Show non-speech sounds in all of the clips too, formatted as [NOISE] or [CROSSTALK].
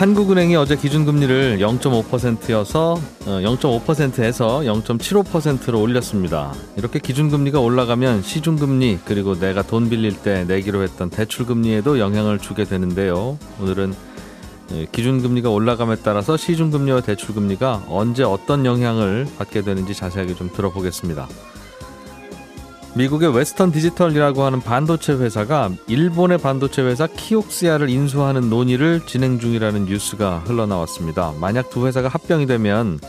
한국은행이 어제 기준금리를 0.5%여서 0.5%에서 0.75%로 올렸습니다. 이렇게 기준금리가 올라가면 시중금리 그리고 내가 돈 빌릴 때 내기로 했던 대출금리에도 영향을 주게 되는데요. 오늘은 예, 기준금리가 올라감에 따라서 시중금리와 대출금리가 언제 어떤 영향을 받게 되는지 자세하게 좀 들어보겠습니다. 미국의 웨스턴 디지털이라고 하는 반도체 회사가 일본의 반도체 회사 키옥시아를 인수하는 논의를 진행 중이라는 뉴스가 흘러나왔습니다. 만약 두 회사가 합병이 되면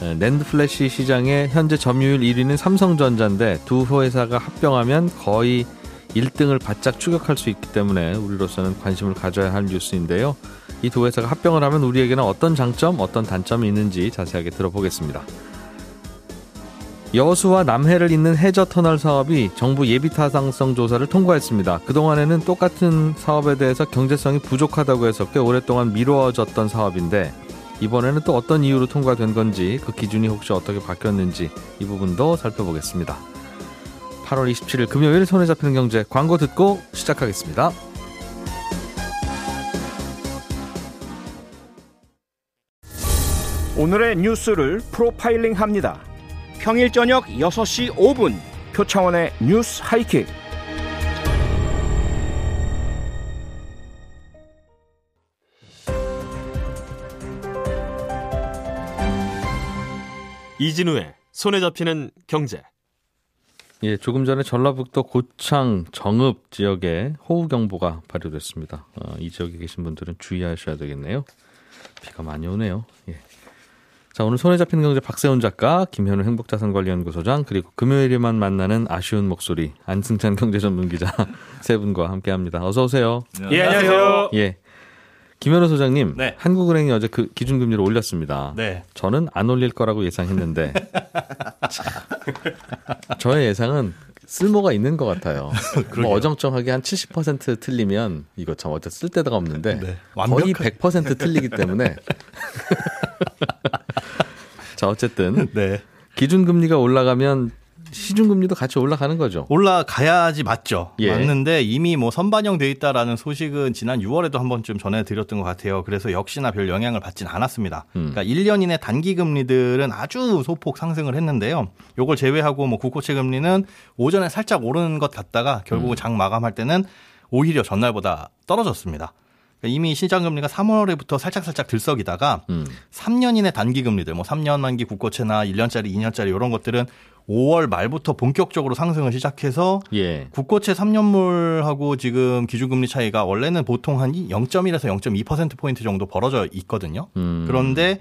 낸드 플래시 시장의 현재 점유율 1위는 삼성전자인데 두 회사가 합병하면 거의 1등을 바짝 추격할 수 있기 때문에 우리로서는 관심을 가져야 할 뉴스인데요. 이 두 회사가 합병을 하면 우리에게는 어떤 장점, 어떤 단점이 있는지 자세하게 들어보겠습니다. 여수와 남해를 잇는 해저 터널 사업이 정부 예비 타당성 조사를 통과했습니다. 그동안에는 똑같은 사업에 대해서 경제성이 부족하다고 해서 꽤 오랫동안 미뤄졌던 사업인데 이번에는 또 어떤 이유로 통과된 건지 그 기준이 혹시 어떻게 바뀌었는지 이 부분도 살펴보겠습니다. 8월 27일 금요일 손에 잡히는 경제 광고 듣고 시작하겠습니다. 오늘의 뉴스를 프로파일링 합니다. 평일 저녁 6시 5분 표창원의 뉴스 하이킥. 이진우의 손에 잡히는 경제. 예, 조금 전에 전라북도 고창 정읍 지역에 호우 경보가 발효됐습니다. 어, 이 지역에 계신 분들은 주의하셔야 되겠네요. 비가 많이 오네요. 예. 자, 오늘 손에 잡히는 경제 박세훈 작가, 김현우 행복자산관리연구소장, 그리고 금요일에만 만나는 아쉬운 목소리, 안승찬 경제전문기자 [LAUGHS] 세 분과 함께 합니다. 어서오세요. 예, 안녕하세요. 예. 김현우 소장님, 네. 한국은행이 어제 그 기준금리를 올렸습니다. 네. 저는 안 올릴 거라고 예상했는데, [LAUGHS] 참, 저의 예상은 쓸모가 있는 것 같아요. [LAUGHS] 뭐 어정쩡하게 한 70% 틀리면 이거 참 어째 쓸 데가 없는데 네. 거의 완벽하게. 100% 틀리기 때문에 자 어쨌든 [LAUGHS] 네. 기준금리가 올라가면 시중금리도 같이 올라가는 거죠. 올라가야지 맞죠. 예. 맞는데 이미 뭐 선반영돼 있다라는 소식은 지난 6월에도 한 번쯤 전해드렸던 것 같아요. 그래서 역시나 별 영향을 받진 않았습니다. 음. 그러니까 1년 이내 단기 금리들은 아주 소폭 상승을 했는데요. 요걸 제외하고 뭐 국고채 금리는 오전에 살짝 오르는 것 같다가 결국은 음. 장 마감할 때는 오히려 전날보다 떨어졌습니다. 그러니까 이미 시장 금리가 3월에부터 살짝살짝 들썩이다가 음. 3년 이내 단기 금리들, 뭐 3년 만기 국고채나 1년짜리, 2년짜리 이런 것들은 5월 말부터 본격적으로 상승을 시작해서 예. 국고채 3년물하고 지금 기준금리 차이가 원래는 보통 한 0.1에서 0.2%포인트 정도 벌어져 있거든요. 음. 그런데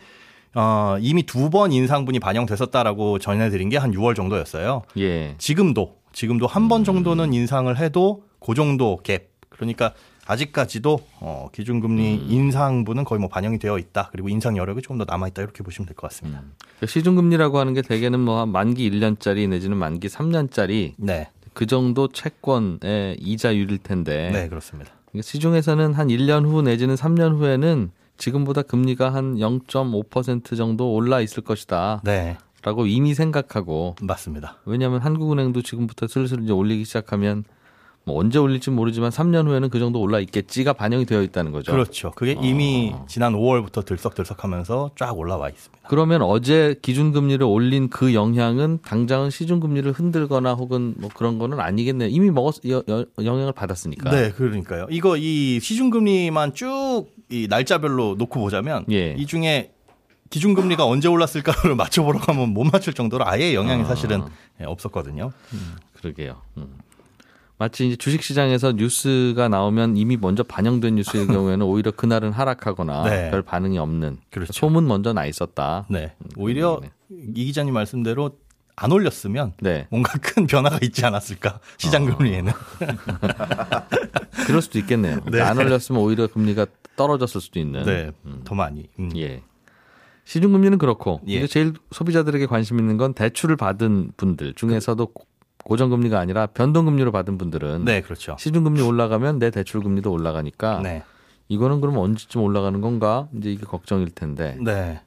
어, 이미 두 번 인상분이 반영됐었다라고 전해드린 게 한 6월 정도였어요. 예. 지금도, 지금도 한 번 정도는 인상을 해도 그 정도 갭. 그러니까 아직까지도 어, 기준금리 인상분은 거의 뭐 반영이 되어 있다. 그리고 인상 여력이 조금 더 남아 있다. 이렇게 보시면 될 것 같습니다. 그 시중금리라고 하는 게 대개는 뭐한 만기 1년짜리 내지는 만기 3년짜리 네. 그 정도 채권의 이자율일 텐데 네, 그렇습니다. 그러니까 시중에서는 한 1년 후 내지는 3년 후에는 지금보다 금리가 한 0.5% 정도 올라 있을 것이다. 네, 라고 이미 생각하고 맞습니다. 왜냐하면 한국은행도 지금부터 슬슬 이제 올리기 시작하면 뭐 언제 올릴지 모르지만 3년 후에는 그 정도 올라 있겠지가 반영이 되어 있다는 거죠. 그렇죠. 그게 이미 지난 5월부터 들썩들썩하면서 쫙 올라와 있습니다. 그러면 어제 기준금리를 올린 그 영향은 당장은 시중금리를 흔들거나 혹은 뭐 그런 거는 아니겠네요. 이미 먹었 여- 여- 영향을 받았으니까. 네, 그러니까요. 이거 이 시중금리만 쭉 이 날짜별로 놓고 보자면 예. 이 중에 기준금리가 언제 올랐을까를 [LAUGHS] 맞춰보려고 하면 못 맞출 정도로 아예 영향이 아. 사실은 예, 없었거든요. 그러게요. 음. 마치 이제 주식시장에서 뉴스가 나오면 이미 먼저 반영된 뉴스의 [LAUGHS] 경우에는 오히려 그날은 하락하거나 네. 별 반응이 없는 그렇죠. 소문 먼저 나 있었다. 네. 오히려 네. 이 기자님 말씀대로 안 올렸으면 네. 뭔가 큰 변화가 있지 않았을까 시장 금리에는. [LAUGHS] 그럴 수도 있겠네요. 네. 안 올렸으면 오히려 금리가 떨어졌을 수도 있는. 네, 더 많이. 음. 예. 시중 금리는 그렇고 예. 이제 제일 소비자들에게 관심 있는 건 대출을 받은 분들 중에서도 고- 고정금리가 아니라 변동금리로 받은 분들은 네, 그렇죠. 시중금리 올라가면 내 대출금리도 올라가니까 네. 이거는 그럼 언제쯤 올라가는 건가? 이제 이게 걱정일 텐데 네.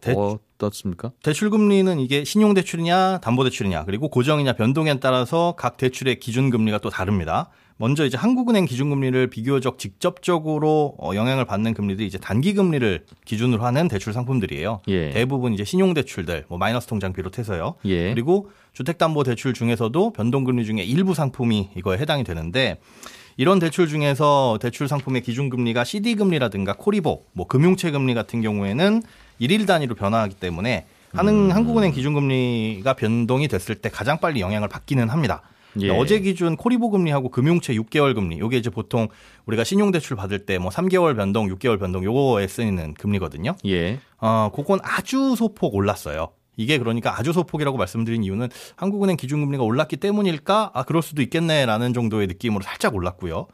대, 어떻습니까? 대출 금리는 이게 신용 대출이냐, 담보 대출이냐, 그리고 고정이냐 변동에 따라서 각 대출의 기준 금리가 또 다릅니다. 먼저 이제 한국은행 기준 금리를 비교적 직접적으로 어, 영향을 받는 금리들이 이제 단기 금리를 기준으로 하는 대출 상품들이에요. 예. 대부분 이제 신용 대출들, 뭐 마이너스 통장 비롯해서요. 예. 그리고 주택담보대출 중에서도 변동금리 중에 일부 상품이 이거에 해당이 되는데 이런 대출 중에서 대출 상품의 기준금리가 CD금리라든가 코리보, 뭐 금융채 금리 같은 경우에는 일일 단위로 변화하기 때문에 하는 한국은행 기준금리가 변동이 됐을 때 가장 빨리 영향을 받기는 합니다. 예. 어제 기준 코리보 금리하고 금융채 6개월 금리, 요게 이제 보통 우리가 신용대출 받을 때 뭐 3개월 변동, 6개월 변동 요거에 쓰이는 금리거든요. 예. 어, 그건 아주 소폭 올랐어요. 이게 그러니까 아주 소폭이라고 말씀드린 이유는 한국은행 기준금리가 올랐기 때문일까? 아, 그럴 수도 있겠네라는 정도의 느낌으로 살짝 올랐고요.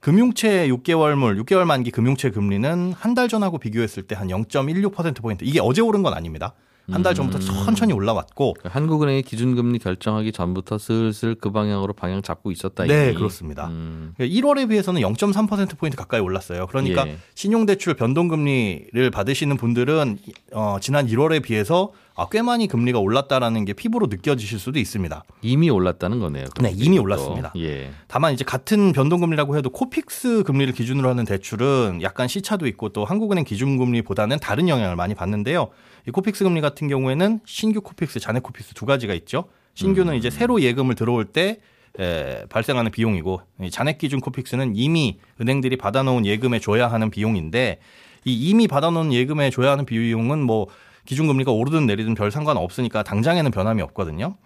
금융채 6개월물, 6개월 만기 금융채 금리는 한 달 전하고 비교했을 때 한 0.16%포인트. 이게 어제 오른 건 아닙니다. 한 달 전부터 천천히 올라왔고. 그러니까 한국은행이 기준금리 결정하기 전부터 슬슬 그 방향으로 방향 잡고 있었다. 네, 이미. 그렇습니다. 음, 1월에 비해서는 0.3%포인트 가까이 올랐어요. 그러니까 예. 신용대출 변동금리를 받으시는 분들은 어, 지난 1월에 비해서 아, 꽤 많이 금리가 올랐다라는 게 피부로 느껴지실 수도 있습니다. 이미 올랐다는 거네요. 네, 이미 올랐습니다. 예. 다만 이제 같은 변동금리라고 해도 코픽스 금리를 기준으로 하는 대출은 약간 시차도 있고 또 한국은행 기준금리보다는 다른 영향을 많이 받는데요. 이 코픽스 금리 같은 경우에는 신규 코픽스, 잔액 코픽스 두 가지가 있죠. 신규는 이제 새로 예금을 들어올 때 에, 발생하는 비용이고 이 잔액 기준 코픽스는 이미 은행들이 받아놓은 예금에 줘야 하는 비용인데 이 이미 받아놓은 예금에 줘야 하는 비용은 뭐 기준금리가 오르든 내리든 별 상관 없으니까 당장에는 변함이 없거든요.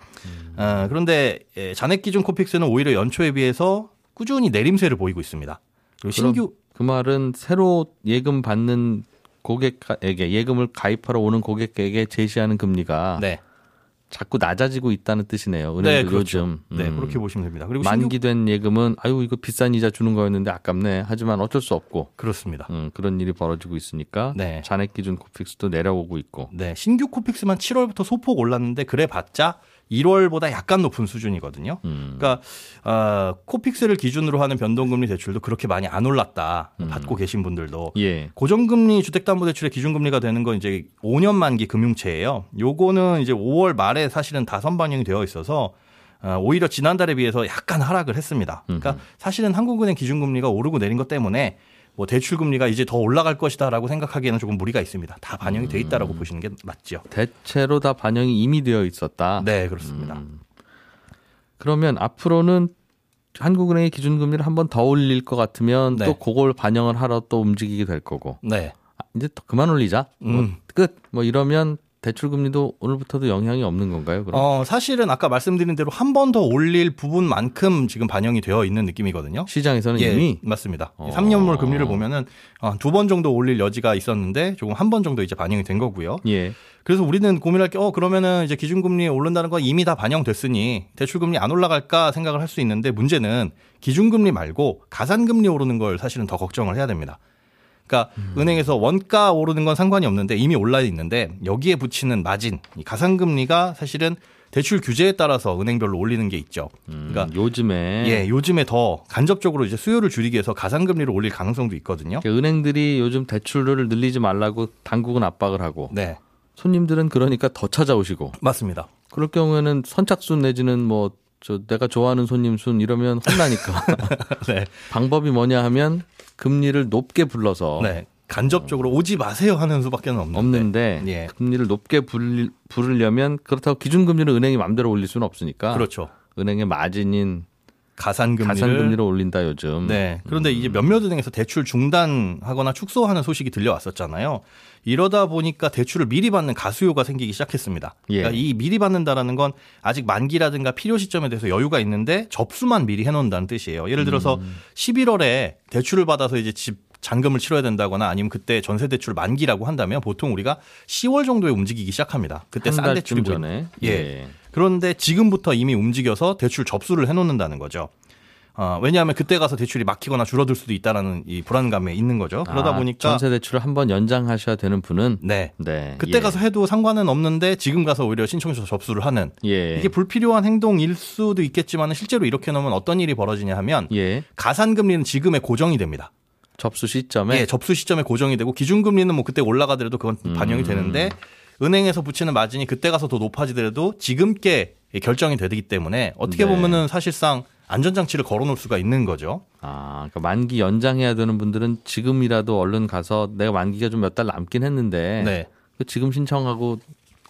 어, 그런데 에, 잔액 기준 코픽스는 오히려 연초에 비해서 꾸준히 내림세를 보이고 있습니다. 그리고 신규 그 말은 새로 예금 받는 고객에게 예금을 가입하러 오는 고객에게 제시하는 금리가 네, 자꾸 낮아지고 있다는 뜻이네요. 네, 은행도 그렇죠. 요즘 네 음. 그렇게 보시면 됩니다. 그리고 만기된 예금은 아유 이거 비싼 이자 주는 거였는데 아깝네. 하지만 어쩔 수 없고 그렇습니다. 음, 그런 일이 벌어지고 있으니까 네. 잔액 기준 코픽스도 내려오고 있고. 네, 신규 코픽스만 7월부터 소폭 올랐는데 그래봤자 1월보다 약간 높은 수준이거든요. 음. 그러니까 어, 코픽스를 기준으로 하는 변동금리 대출도 그렇게 많이 안 올랐다. 음. 받고 계신 분들도 예. 고정금리 주택담보대출의 기준금리가 되는 건 이제 5년 만기 금융채예요. 요거는 이제 5월 말에 사실은 다 선반영이 되어 있어서 어, 오히려 지난달에 비해서 약간 하락을 했습니다. 그러니까 사실은 한국은행 기준금리가 오르고 내린 것 때문에 뭐 대출 금리가 이제 더 올라갈 것이다라고 생각하기에는 조금 무리가 있습니다. 다 반영이 돼 있다라고 보시는 게 맞죠. 대체로 다 반영이 이미 되어 있었다. 네, 그렇습니다. 음. 그러면 앞으로는 한국은행의 기준금리를 한 번 더 올릴 것 같으면 네. 또 그걸 반영을 하러 또 움직이게 될 거고 네. 아, 이제 또 그만 올리자 뭐 음. 끝뭐 이러면 대출 금리도 오늘부터도 영향이 없는 건가요? 그럼 어, 사실은 아까 말씀드린 대로 한 번 더 올릴 부분만큼 지금 반영이 되어 있는 느낌이거든요. 시장에서는 예, 이미 맞습니다. 어. 3년물 금리를 보면은 어, 두번 정도 올릴 여지가 있었는데 조금 한 번 정도 이제 반영이 된 거고요. 예 그래서 우리는 고민할 게, 어, 그러면은 이제 기준금리 오른다는 건 이미 다 반영됐으니 대출금리 안 올라갈까 생각을 할 수 있는데 문제는 기준금리 말고 가산금리 오르는 걸 사실은 더 걱정을 해야 됩니다. 그러니까 은행에서 원가 오르는 건 상관이 없는데 이미 올라 있는데 여기에 붙이는 마진, 이 가산금리가 사실은 대출 규제에 따라서 은행별로 올리는 게 있죠. 음, 그러니까 요즘에 예, 요즘에 더 간접적으로 이제 수요를 줄이기 위해서 가산금리를 올릴 가능성도 있거든요. 그러니까 은행들이 요즘 대출을 늘리지 말라고 당국은 압박을 하고 네, 손님들은 그러니까 더 찾아오시고 맞습니다. 그럴 경우에는 선착순 내지는 뭐 저 내가 좋아하는 손님 순 이러면 혼나니까 [LAUGHS] 네, 방법이 뭐냐 하면 금리를 높게 불러서 네. 간접적으로 오지 마세요 하는 수밖에 없는데. 없는데 예. 금리를 높게 부르, 부르려면 그렇다고 기준금리를 은행이 마음대로 올릴 수는 없으니까 그렇죠. 은행의 마진인 가산금리를 가산금리를 올린다 요즘. 네. 그런데 이제 몇몇 은행에서 대출 중단하거나 축소하는 소식이 들려왔었잖아요. 이러다 보니까 대출을 미리 받는 가수요가 생기기 시작했습니다. 예. 그러니까 이 미리 받는다라는 건 아직 만기라든가 필요 시점에 대해서 여유가 있는데 접수만 미리 해놓는다는 뜻이에요. 예를 들어서 11월에 대출을 받아서 이제 집 잔금을 치러야 된다거나 아니면 그때 전세 대출 만기라고 한다면 보통 우리가 10월 정도에 움직이기 시작합니다. 그때 한싼 대출이 달쯤 보이는. 전에. 예. 그런데 지금부터 이미 움직여서 대출 접수를 해놓는다는 거죠. 어, 왜냐하면 그때 가서 대출이 막히거나 줄어들 수도 있다라는 이 불안감에 있는 거죠. 그러다 아, 보니까 전세 대출을 한번 연장하셔야 되는 분은 네. 네. 그때 예. 가서 해도 상관은 없는데 지금 가서 오히려 신청해서 접수를 하는 예. 이게 불필요한 행동일 수도 있겠지만 실제로 이렇게 놓으면 어떤 일이 벌어지냐 하면 예. 가산금리는 지금에 고정이 됩니다. 접수 시점에 예, 접수 시점에 고정이 되고 기준금리는 뭐 그때 올라가더라도 그건 반영이 음. 되는데 은행에서 붙이는 마진이 그때 가서 더 높아지더라도 지금께 결정이 되기 때문에 어떻게 네. 보면은 사실상 안전장치를 걸어놓을 수가 있는 거죠. 아, 그러니까 만기 연장해야 되는 분들은 지금이라도 얼른 가서 내가 만기가 좀 몇 달 남긴 했는데 네. 그 지금 신청하고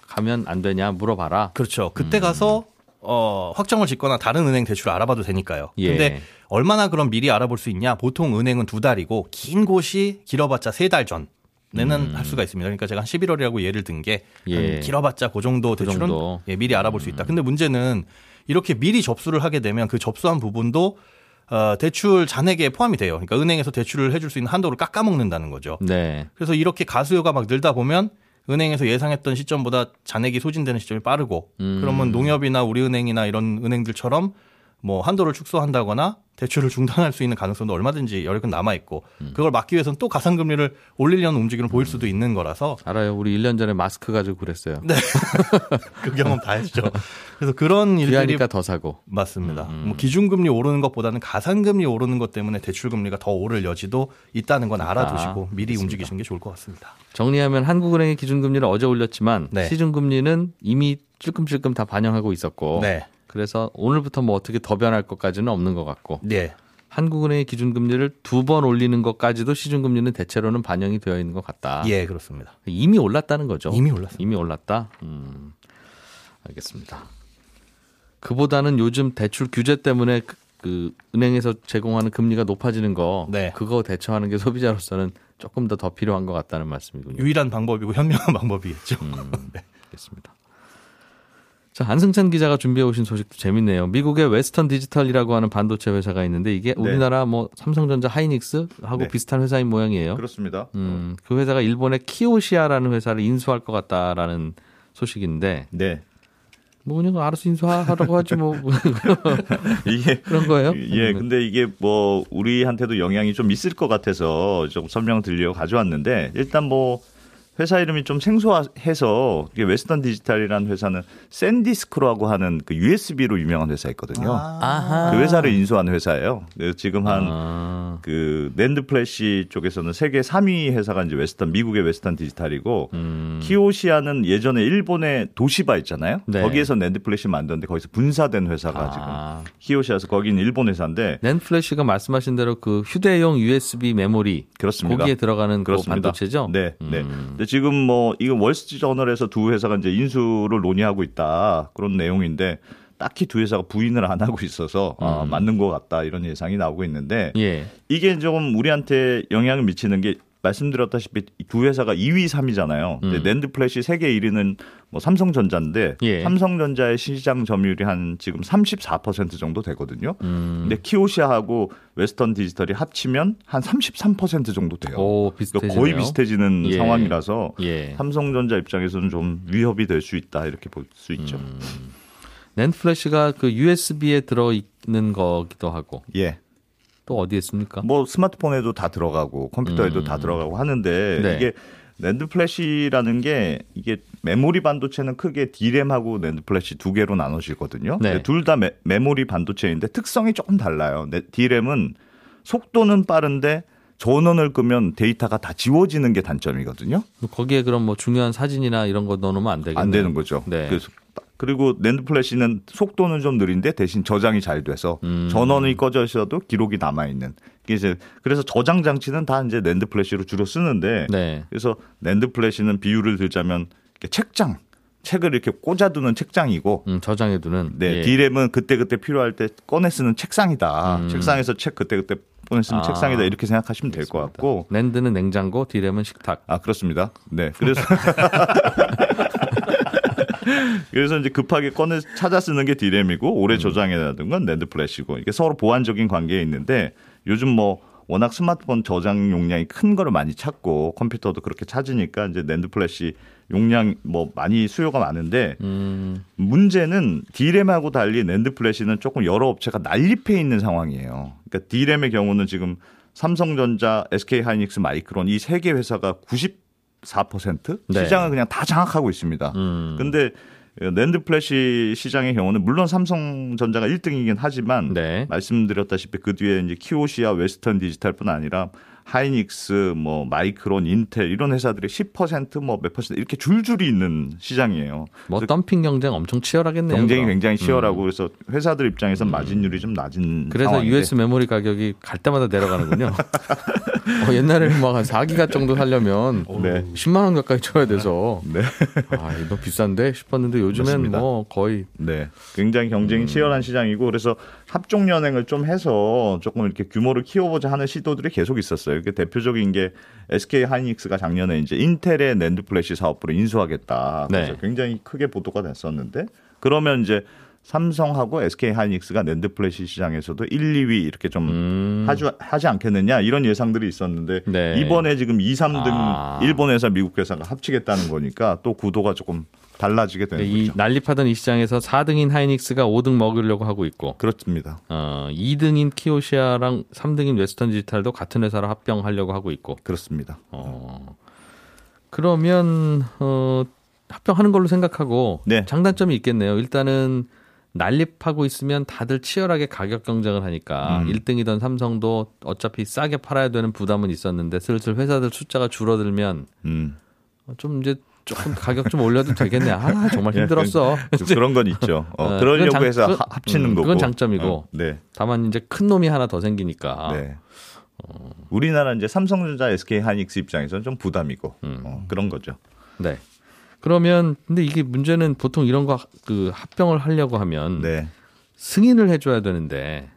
가면 안 되냐 물어봐라. 그렇죠. 음. 그때 가서 어, 확정을 짓거나 다른 은행 대출을 알아봐도 되니까요. 예. 근데 얼마나 그럼 미리 알아볼 수 있냐? 보통 은행은 두 달이고 긴 곳이 길어봤자 세 달 전 에는 할 수가 있습니다. 그러니까 제가 한 11월이라고 예를 든게 음. 예. 길어봤자 그 정도 그 대출은 정도. 예, 미리 알아볼 수 있다. 근데 문제는 이렇게 미리 접수를 하게 되면 그 접수한 부분도 어, 대출 잔액에 포함이 돼요. 그러니까 은행에서 대출을 해줄 수 있는 한도를 깎아먹는다는 거죠. 네. 그래서 이렇게 가수요가 막 늘다 보면 은행에서 예상했던 시점보다 잔액이 소진되는 시점이 빠르고 음. 그러면 농협이나 우리은행이나 이런 은행들처럼 뭐 한도를 축소한다거나 대출을 중단할 수 있는 가능성도 얼마든지 여력은 남아 있고 음. 그걸 막기 위해서는 또 가산금리를 올리려는 움직임을 보일 수도 있는 거라서 알아요. 우리 1년 전에 마스크 가지고 그랬어요. 그 경험 다 했죠. 그래서 그런 일들이 더 사고. 맞습니다. 음. 뭐 기준 금리 오르는 것보다는 가산금리 오르는 것 때문에 대출 금리가 더 오를 여지도 있다는 건 알아두시고 미리 그렇습니다. 움직이시는 게 좋을 것 같습니다. 정리하면 한국은행의 기준 금리를 어제 올렸지만 네. 시중 금리는 이미 찔끔찔끔 다 반영하고 있었고 네. 그래서 오늘부터 뭐 어떻게 더 변할 것까지는 없는 것 같고 네. 한국은행의 기준금리를 두 번 올리는 것까지도 시중금리는 대체로는 반영이 되어 있는 것 같다. 예, 그렇습니다. 이미 올랐다는 거죠. 이미 올랐습니다. 이미 올랐다. 음, 알겠습니다. 그보다는 요즘 대출 규제 때문에 그, 그 은행에서 제공하는 금리가 높아지는 거, 네. 그거 대처하는 게 소비자로서는 조금 더 더 필요한 것 같다는 말씀이군요. 유일한 방법이고 현명한 방법이겠죠. 음, [LAUGHS] 알겠습니다. 자, 안승찬 기자가 준비해 오신 소식도 재밌네요. 미국의 웨스턴 디지털이라고 하는 반도체 회사가 있는데 이게 우리나라 뭐 삼성전자 하이닉스하고 네. 비슷한 회사인 모양이에요. 그렇습니다. 음, 그 회사가 일본의 키오시아라는 회사를 인수할 것 같다라는 소식인데 네. 뭐 그냥 알아서 인수하라고 하지 뭐 [LAUGHS] 이게 [LAUGHS] 그런 거예요? 예, 근데 이게 뭐 우리한테도 영향이 좀 있을 것 같아서 좀 설명 드리려고 가져왔는데 일단 뭐 회사 이름이 좀 생소해서 이게 웨스턴 디지털이라는 회사는 샌디스크라고 하는 그 USB로 유명한 회사 있거든요. 아하. 그 회사를 인수한 회사예요. 그래서 지금 한 아, 그 낸드 플래시 쪽에서는 세계 3위 회사가 이제 웨스턴 미국의 웨스턴 디지털이고 음, 키오시아는 예전에 일본의 도시바 있잖아요. 네. 거기에서 낸드 플래시 만드는데 거기서 분사된 회사가 아. 지금 키오시아에서 거기는 일본 회사인데 낸드플래시가 말씀하신 대로 그 휴대용 USB 메모리 그렇습니다. 거기에 들어가는 그 그렇습니다. 반도체죠? 네, 네. 음. 지금 뭐 이거 월스트리트저널에서 두 회사가 이제 인수를 논의하고 있다 그런 내용인데 딱히 두 회사가 부인을 안 하고 있어서 아, 음. 맞는 것 같다 이런 예상이 나오고 있는데 예. 이게 좀 우리한테 영향을 미치는 게 말씀드렸다시피 이두 회사가 2위, 3위잖아요. 근데 음. 낸드 플래시 세계 1위는 뭐 삼성전자인데 예. 삼성전자의 시장 점유율이 한 지금 34% 정도 되거든요. 음. 근데 키오시아하고 웨스턴 디지털이 합치면 한 33% 정도 돼요. 오, 그러니까. 거의 비슷해지는 예. 상황이라서 예. 삼성전자 입장에서는 좀 위협이 될 수 있다 이렇게 볼 수 있죠. 음. 낸드플래시가 그 USB에 들어 있는 거기도 하고 예. 또 어디에 있습니까? 뭐 스마트폰에도 다 들어가고 컴퓨터에도 음. 다 들어가고 하는데 네. 이게 낸드 플래시라는 게 이게 메모리 반도체는 크게 D램하고 낸드 플래시 두 개로 나눠지거든요. 네. 둘다 메모리 반도체인데 특성이 조금 달라요. 네, D램은 속도는 빠른데 전원을 끄면 데이터가 다 지워지는 게 단점이거든요. 거기에 그럼 뭐 중요한 사진이나 이런 거 넣어놓으면 안 되겠네요. 안 되는 거죠. 네. 그래서 그리고 낸드 플래시는 속도는 좀 느린데 대신 저장이 잘 돼서 음. 전원이 꺼져 있어도 기록이 남아 있는. 이제 그래서 저장 장치는 다 이제 낸드 플래시로 주로 쓰는데 네. 그래서 낸드 플래시는 비유를 들자면 책장 책을 이렇게 꽂아두는 책장이고 음, 저장해두는. 네, 예. D램은 그때 그때 필요할 때 꺼내 쓰는 책상이다. 음. 책상에서 책 그때 그때 꺼내 쓰는 아. 책상이다. 이렇게 생각하시면 될 것 같고. 낸드는 냉장고, 디램은 식탁. 아, 그렇습니다. 네. [LAUGHS] 그래서 [LAUGHS] 그래서 이제 급하게 꺼내 찾아 쓰는 게 D램이고 음. 오래 저장해 놔둔 건 낸드 플래시고 이게 서로 보완적인 관계에 있는데 요즘 뭐 워낙 스마트폰 저장 용량이 큰 거를 많이 찾고 컴퓨터도 그렇게 찾으니까 이제 낸드 플래시 용량 뭐 많이 수요가 많은데 음, 문제는 D램하고 달리 낸드 플래시는 조금 여러 업체가 난립해 있는 상황이에요. 그러니까 D램의 경우는 지금 삼성전자, SK 하이닉스, 마이크론 이 세 개 회사가 94% 네. 시장을 그냥 다 장악하고 있습니다. 음. 근데 낸드 플래시 시장의 경우는 물론 삼성전자가 1등이긴 하지만 네. 말씀드렸다시피 그 뒤에 이제 키오시아, 웨스턴 디지털뿐 아니라 하이닉스, 뭐 마이크론, 인텔 이런 회사들이 10%뭐 몇 퍼센트 이렇게 줄줄이 있는 시장이에요. 뭐 덤핑 경쟁 엄청 치열하겠네요. 경쟁이 그럼. 굉장히 치열하고 음. 그래서 회사들 입장에선 마진율이 좀 낮은 그래서 상황인데 USB 메모리 가격이 갈 때마다 내려가는군요. [LAUGHS] 어, 옛날에는 막 한 4기가 정도 살려면 네. 10만 원 가까이 줘야 돼서 [LAUGHS] 네. 아, 이거 비싼데 싶었는데 요즘엔 맞습니다. 뭐 거의 네. 굉장히 경쟁이 음. 치열한 시장이고 그래서 합종 연횡을 좀 해서 조금 이렇게 규모를 키워보자 하는 시도들이 계속 있었어요. 이게 대표적인 게 SK 하이닉스가 작년에 이제 인텔의 낸드 플래시 사업부를 인수하겠다. 그래서 네. 굉장히 크게 보도가 됐었는데 그러면 이제 삼성하고 SK 하이닉스가 낸드 플래시 시장에서도 1, 2위 이렇게 좀 음, 하지, 하지 않겠느냐 이런 예상들이 있었는데 네. 이번에 지금 2, 3등 아. 일본 회사, 미국 회사가 합치겠다는 거니까 또 구도가 조금 달라지게 되는 이 거죠. 난립하던 이 시장에서 4등인 하이닉스가 5등 먹으려고 하고 있고 그렇습니다. 어, 2등인 키오시아랑 3등인 웨스턴 디지털도 같은 회사로 합병하려고 하고 있고 그렇습니다. 어, 그러면 어, 합병하는 걸로 생각하고 네. 장단점이 있겠네요. 일단은 난립하고 있으면 다들 치열하게 가격 경쟁을 하니까 음. 1등이던 삼성도 어차피 싸게 팔아야 되는 부담은 있었는데 슬슬 회사들 숫자가 줄어들면 음. 어, 좀 이제 조금 가격 좀 올려도 되겠네. 아 정말 힘들었어. 좀 그런 건 있죠. 어, 어, 그러려고 장- 해서 하- 합치는 음, 거고. 그건 장점이고. 어, 네. 다만 이제 큰 놈이 하나 더 생기니까. 네. 우리나라 이제 삼성전자, SK 하이닉스 입장에서는 좀 부담이고 음. 어, 그런 거죠. 네. 그러면 근데 이게 문제는 보통 이런 거 그 합병을 하려고 하면 네. 승인을 해줘야 되는데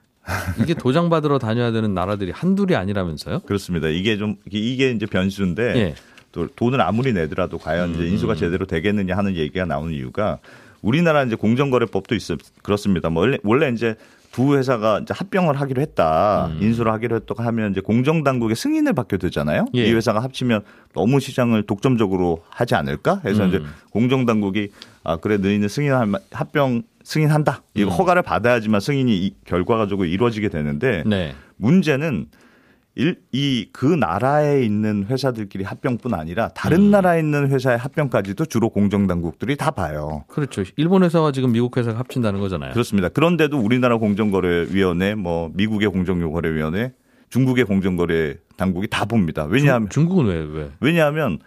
이게 도장 받으러 다녀야 되는 나라들이 한둘이 아니라면서요? 그렇습니다. 이게 좀 이게 이제 변수인데 예. 또 돈을 아무리 내더라도 과연 이제 인수가 제대로 되겠느냐 하는 얘기가 나오는 이유가 우리나라 이제 공정거래법도 있어 그렇습니다. 뭐 원래 원래 이제 두 회사가 이제 합병을 하기로 했다, 인수를 하기로 했다고 하면 이제 공정 당국의 승인을 받게 되잖아요. 예. 이 회사가 합치면 너무 시장을 독점적으로 하지 않을까? 해서 이제 공정 당국이 아 그래 너희는 승인할 마- 합병 승인한다. 이거 허가를 받아야지만 승인이 이- 결과적으로 이루어지게 되는데 네. 문제는 이그 나라에 있는 회사들끼리 합병뿐 아니라 다른 나라에 있는 회사의 합병까지도 주로 공정 당국들이 다 봐요. 그렇죠. 일본 회사와 지금 미국 회사가 합친다는 거잖아요. 그렇습니다. 그런데도 우리나라 공정거래위원회, 뭐 미국의 공정거래위원회, 중국의 공정거래 당국이 다 봅니다. 왜냐하면 중, 국은 왜 왜? 왜냐하면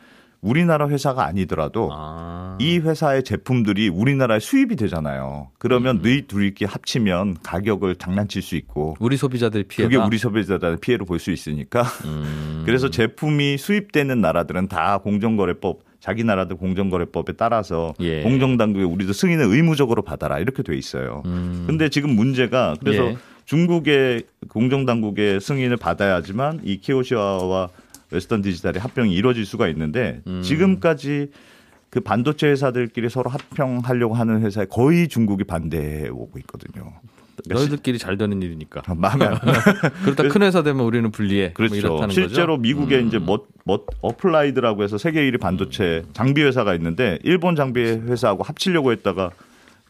우리나라 회사가 아니더라도 아. 이 회사의 제품들이 우리나라에 수입이 되잖아요. 그러면 음. 너희 둘이 이렇게 합치면 가격을 장난칠 수 있고 우리 소비자들이 피해가 그게 우리 소비자들의 피해를 볼수 있으니까 음. [LAUGHS] 그래서 제품이 수입되는 나라들은 다 공정거래법 자기 나라들 공정거래법에 따라서 예. 공정당국에 우리도 승인을 의무적으로 받아라 이렇게 돼 있어요. 음. 근데 지금 문제가 그래서 예. 중국의 공정당국의 승인을 받아야지만 이 키오시아와 웨스턴 디지털의 합병이 이루어질 수가 있는데 음. 지금까지 그 반도체 회사들끼리 서로 합병하려고 하는 회사에 거의 중국이 반대해 오고 있거든요. 그러니까 너희들끼리 잘 되는 일이니까. 시- 마음에 안 그러다 큰 회사 되면 우리는 불리해. 그렇죠. 뭐 실제로 거죠. 미국에 음. 이제 뭐, 뭐 어플라이드라고 해서 세계 1위 반도체 장비 회사가 있는데 일본 장비 회사하고 합치려고 했다가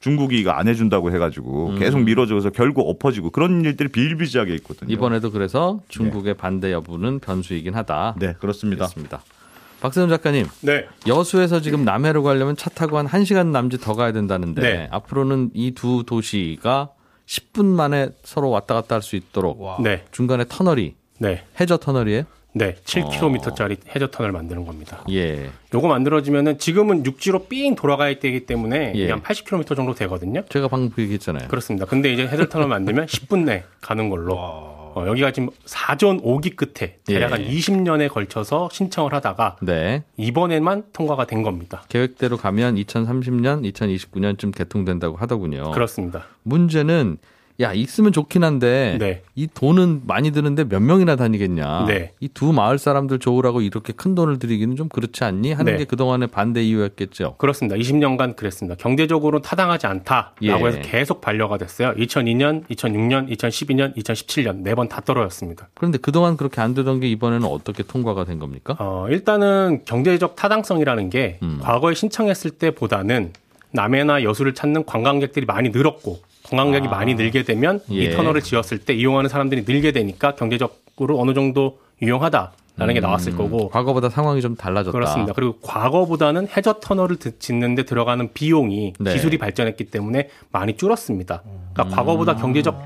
중국이 이거 안 해준다고 해가지고 계속 미뤄져서 결국 엎어지고 그런 일들이 비일비재하게 있거든요. 음. 이번에도 그래서 중국의 반대 여부는 변수이긴 하다. 네 그렇습니다. 그렇습니다. 박세훈 작가님, 네. 여수에서 지금 남해로 가려면 차 타고 한 1시간 남짓 더 가야 된다는데 네. 앞으로는 이 두 도시가 10분 만에 서로 왔다 갔다 할 수 있도록 네. 중간에 터널이 네. 해저 터널이에요? 네. 7km짜리 해저 터널 만드는 겁니다. 예. 요거 만들어지면은 지금은 육지로 삥 돌아가야 되기 때문에 예. 한 80km 정도 되거든요. 제가 방금 그 얘기했잖아요. 그렇습니다. 근데 이제 해저 터널 만들면 [LAUGHS] 10분 내 가는 걸로. 어, 여기가 지금 사전 5기 끝에 대략 예. 한 20년에 걸쳐서 신청을 하다가 네. 이번에만 통과가 된 겁니다. 계획대로 가면 2030년, 2029년쯤 개통된다고 하더군요. 그렇습니다. 문제는 야 있으면 좋긴 한데 네. 이 돈은 많이 드는데 몇 명이나 다니겠냐. 네. 이두 마을 사람들 좋으라고 이렇게 큰 돈을 들이기는 좀 그렇지 않니? 하는 네. 게 그동안의 반대 이유였겠죠. 그렇습니다. 20년간 그랬습니다. 경제적으로 타당하지 않다라고 예. 해서 계속 반려가 됐어요. 2002년, 2006년, 2012년, 2017년 네 번 다 떨어졌습니다. 그런데 그동안 그렇게 안 되던 게 이번에는 어떻게 통과가 된 겁니까? 어, 일단은 경제적 타당성이라는 게 음. 과거에 신청했을 때보다는 남해나 여수를 찾는 관광객들이 많이 늘었고 관광객이 아. 많이 늘게 되면 예. 이 터널을 지었을 때 이용하는 사람들이 늘게 되니까 경제적으로 어느 정도 유용하다 라는 게 나왔을 거고 음, 과거보다 상황이 좀 달라졌다. 그렇습니다. 그리고 과거보다는 해저 터널을 드- 짓는데 들어가는 비용이 네. 기술이 발전했기 때문에 많이 줄었습니다. 그러니까 음. 과거보다 경제적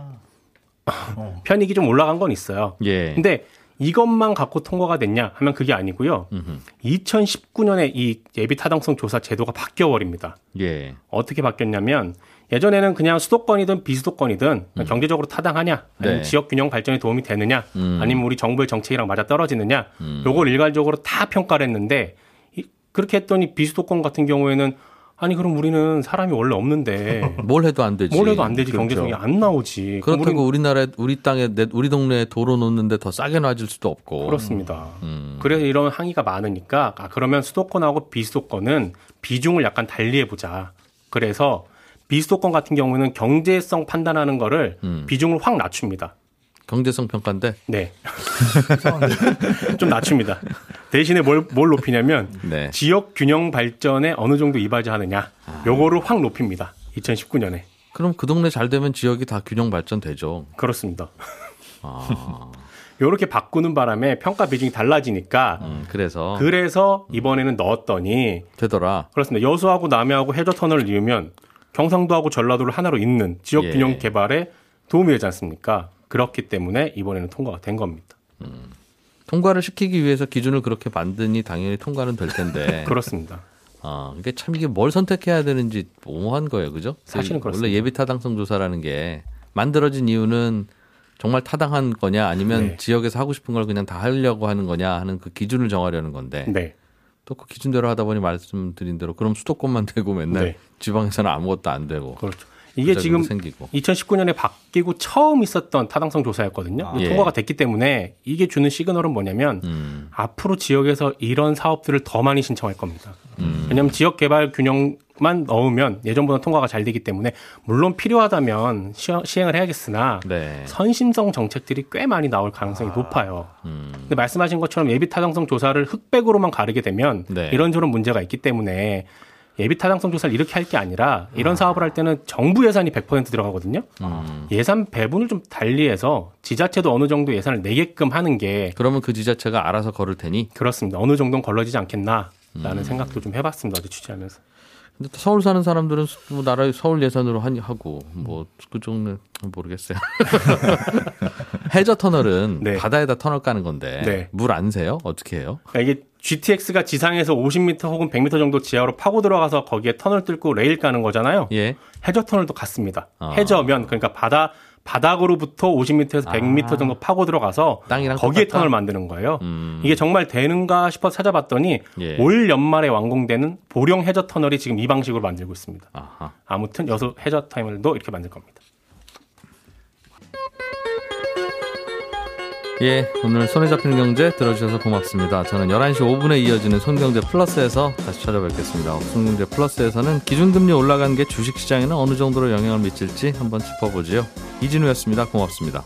[LAUGHS] 편익이 좀 올라간 건 있어요. 예. 근데 이것만 갖고 통과가 됐냐 하면 그게 아니고요. 2019년에 이 예비 타당성 조사 제도가 바뀌어 버립니다. 예. 어떻게 바뀌었냐면 예전에는 그냥 수도권이든 비수도권이든 경제적으로 타당하냐, 아니면 네. 지역 균형 발전에 도움이 되느냐, 음. 아니면 우리 정부의 정책이랑 맞아 떨어지느냐, 요걸 일괄적으로 다 평가를 했는데 이- 그렇게 했더니 비수도권 같은 경우에는 아니 그럼 우리는 사람이 원래 없는데 [LAUGHS] 뭘 해도 안 되지. 뭘 해도 안 되지 그렇죠. 경제성이 안 나오지. 그렇다고 우린 우리나라에 우리 땅에 내- 우리 동네에 도로 놓는데 더 싸게 놔줄 수도 없고. 그렇습니다. 음. 그래서 이런 항의가 많으니까 아 그러면 수도권하고 비수도권은 비중을 약간 달리해 보자. 그래서 비수도권 같은 경우는 경제성 판단하는 거를 음. 비중을 확 낮춥니다. 경제성 평가인데. 네. [LAUGHS] 좀 낮춥니다. 대신에 뭘, 뭘 높이냐면 네. 지역 균형 발전에 어느 정도 이바지하느냐. 요거를 확 높입니다. 2019년에. 그럼 그 동네 잘 되면 지역이 다 균형 발전되죠. 그렇습니다. 아. [LAUGHS] 요렇게 바꾸는 바람에 평가 비중이 달라지니까 음, 그래서 그래서 이번에는 넣었더니 되더라. 그렇습니다. 여수하고 남해하고 해저 터널을 이으면 경상도하고 전라도를 하나로 잇는 지역 예. 균형 개발에 도움이 되지 않습니까? 그렇기 때문에 이번에는 통과가 된 겁니다. 통과를 시키기 위해서 기준을 그렇게 만드니 당연히 통과는 될 텐데. [LAUGHS] 그렇습니다. 아, 이게 참 이게 뭘 선택해야 되는지 모호한 거예요, 그죠? 사실은 원래 그렇습니다. 예비 타당성 조사라는 게 만들어진 이유는 정말 타당한 거냐 아니면 네. 지역에서 하고 싶은 걸 그냥 다 하려고 하는 거냐 하는 그 기준을 정하려는 건데 네. 또 그 기준대로 하다 보니 말씀드린 대로 그럼 수도권만 [LAUGHS] 되고 맨날 네. 지방에서는 아무것도 안 되고 그렇죠. 이게 지금 생기고 2019년에 바뀌고 처음 있었던 타당성 조사였거든요. 예. 통과가 됐기 때문에 이게 주는 시그널은 뭐냐면 음, 앞으로 지역에서 이런 사업들을 더 많이 신청할 겁니다. 음. 왜냐하면 지역 개발 균형 만 넣으면 예전보다 통과가 잘 되기 때문에 물론 필요하다면 시행- 시행을 해야겠으나 네. 선심성 정책들이 꽤 많이 나올 가능성이 높아요. 음, 근데 말씀하신 것처럼 예비 타당성 조사를 흑백으로만 가르게 되면 네. 이런저런 문제가 있기 때문에 예비 타당성 조사를 이렇게 할 게 아니라 이런 사업을 할 때는 정부 예산이 100% 들어가거든요. 음. 예산 배분을 좀 달리해서 지자체도 어느 정도 예산을 내게끔 하는 게 그러면 그 지자체가 알아서 걸을 테니 그렇습니다. 어느 정도는 걸러지지 않겠나라는 음. 생각도 좀 해봤습니다. 어제 취재하면서. 근데 또 서울 사는 사람들은 뭐 나라 서울 예산으로 하니 하고 뭐 그쪽은 모르겠어요. [LAUGHS] 해저 터널은 네. 바다에다 터널 까는 건데 네. 물 안 새요? 어떻게 해요? 그러니까 이게 GTX가 지상에서 50m 혹은 100m 정도 지하로 파고 들어가서 거기에 터널 뚫고 레일 까는 거잖아요. 예. 해저 터널도 같습니다. 아. 해저면 그러니까 바다 바닥으로부터 50m에서 100m 정도 파고 들어가서 아. 땅이랑 거기에 똑같다? 터널 만드는 거예요. 음. 이게 정말 되는가 싶어 찾아봤더니 예. 올 연말에 완공되는 보령 해저 터널이 지금 이 방식으로 만들고 있습니다. 아하. 아무튼 여수 해저 터널도 이렇게 만들 겁니다. 예, 오늘 손에 잡히는 경제 들어주셔서 고맙습니다. 저는 11시 5분에 이어지는 손경제 플러스에서 다시 찾아뵙겠습니다. 손경제 플러스에서는 기준금리 올라간 게 주식시장에는 어느 정도로 영향을 미칠지 한번 짚어보지요. 이진우였습니다. 고맙습니다.